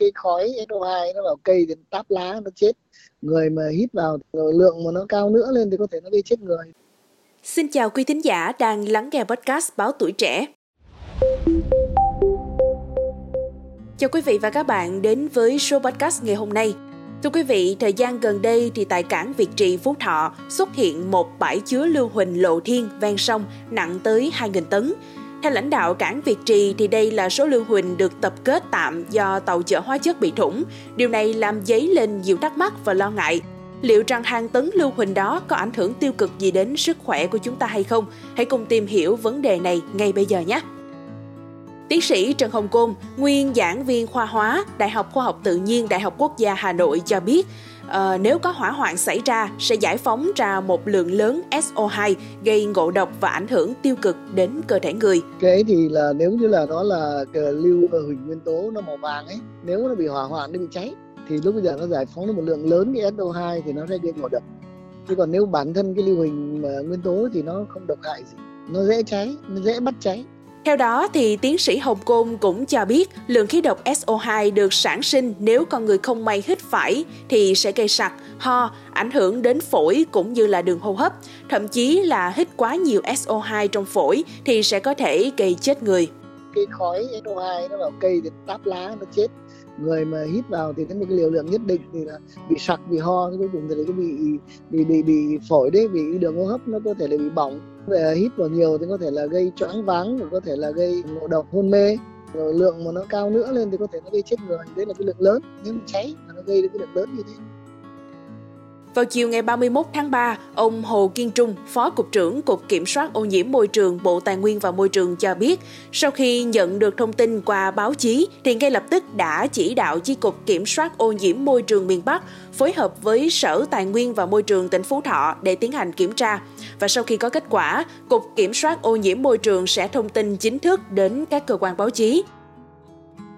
cái khói SO2 nó vào cây thì táp lá nó chết người mà hít vào rồi lượng mà nó cao nữa lên thì có thể nó gây chết người Xin chào quý thính giả đang lắng nghe podcast Báo Tuổi Trẻ. Chào quý vị và các bạn đến với show podcast ngày hôm nay. Thưa quý vị, thời gian gần đây thì tại cảng Việt Trị Phú Thọ xuất hiện một bãi chứa lưu huỳnh lộ thiên ven sông nặng tới 2.000 tấn. Theo lãnh đạo cảng Việt Trì thì đây là số lưu huỳnh được tập kết tạm do tàu chở hóa chất bị thủng. Điều này làm dấy lên nhiều thắc mắc và lo ngại. Liệu rằng hàng tấn lưu huỳnh đó có ảnh hưởng tiêu cực gì đến sức khỏe của chúng ta hay không? Hãy cùng tìm hiểu vấn đề này ngay bây giờ nhé! Tiến sĩ Trần Hồng Côn, nguyên giảng viên khoa hóa, Đại học Khoa học Tự nhiên Đại học Quốc gia Hà Nội cho biết, uh, nếu có hỏa hoạn xảy ra sẽ giải phóng ra một lượng lớn SO2 gây ngộ độc và ảnh hưởng tiêu cực đến cơ thể người. Cái thì là nếu như là đó là lưu huỳnh nguyên tố nó màu vàng ấy, nếu nó bị hỏa hoạn nó bị cháy thì lúc bây giờ nó giải phóng được một lượng lớn cái SO2 thì nó sẽ gây ngộ độc. Chứ còn nếu bản thân cái lưu huỳnh nguyên tố thì nó không độc hại gì, nó dễ cháy, nó dễ bắt cháy theo đó thì tiến sĩ Hồng Côn cũng cho biết lượng khí độc SO2 được sản sinh nếu con người không may hít phải thì sẽ gây sặc, ho, ảnh hưởng đến phổi cũng như là đường hô hấp, thậm chí là hít quá nhiều SO2 trong phổi thì sẽ có thể gây chết người. Cái khói SO2 nó vào cây thì táp lá nó chết. Người mà hít vào thì đến một cái liều lượng nhất định thì là bị sặc bị ho cuối cùng thì có bị bị bị bị phổi đấy bị đường hô hấp nó có thể là bị bỏng về hít vào nhiều thì có thể là gây choáng váng, có thể là gây ngộ độc, hôn mê. Rồi lượng mà nó cao nữa lên thì có thể nó gây chết người. Đấy là cái lượng lớn. Nếu mà cháy mà nó gây được cái lượng lớn như thế vào chiều ngày 31 tháng 3, ông Hồ Kiên Trung, Phó Cục trưởng Cục Kiểm soát ô nhiễm môi trường Bộ Tài nguyên và Môi trường cho biết, sau khi nhận được thông tin qua báo chí, thì ngay lập tức đã chỉ đạo Chi cục Kiểm soát ô nhiễm môi trường miền Bắc phối hợp với Sở Tài nguyên và Môi trường tỉnh Phú Thọ để tiến hành kiểm tra. Và sau khi có kết quả, Cục Kiểm soát ô nhiễm môi trường sẽ thông tin chính thức đến các cơ quan báo chí.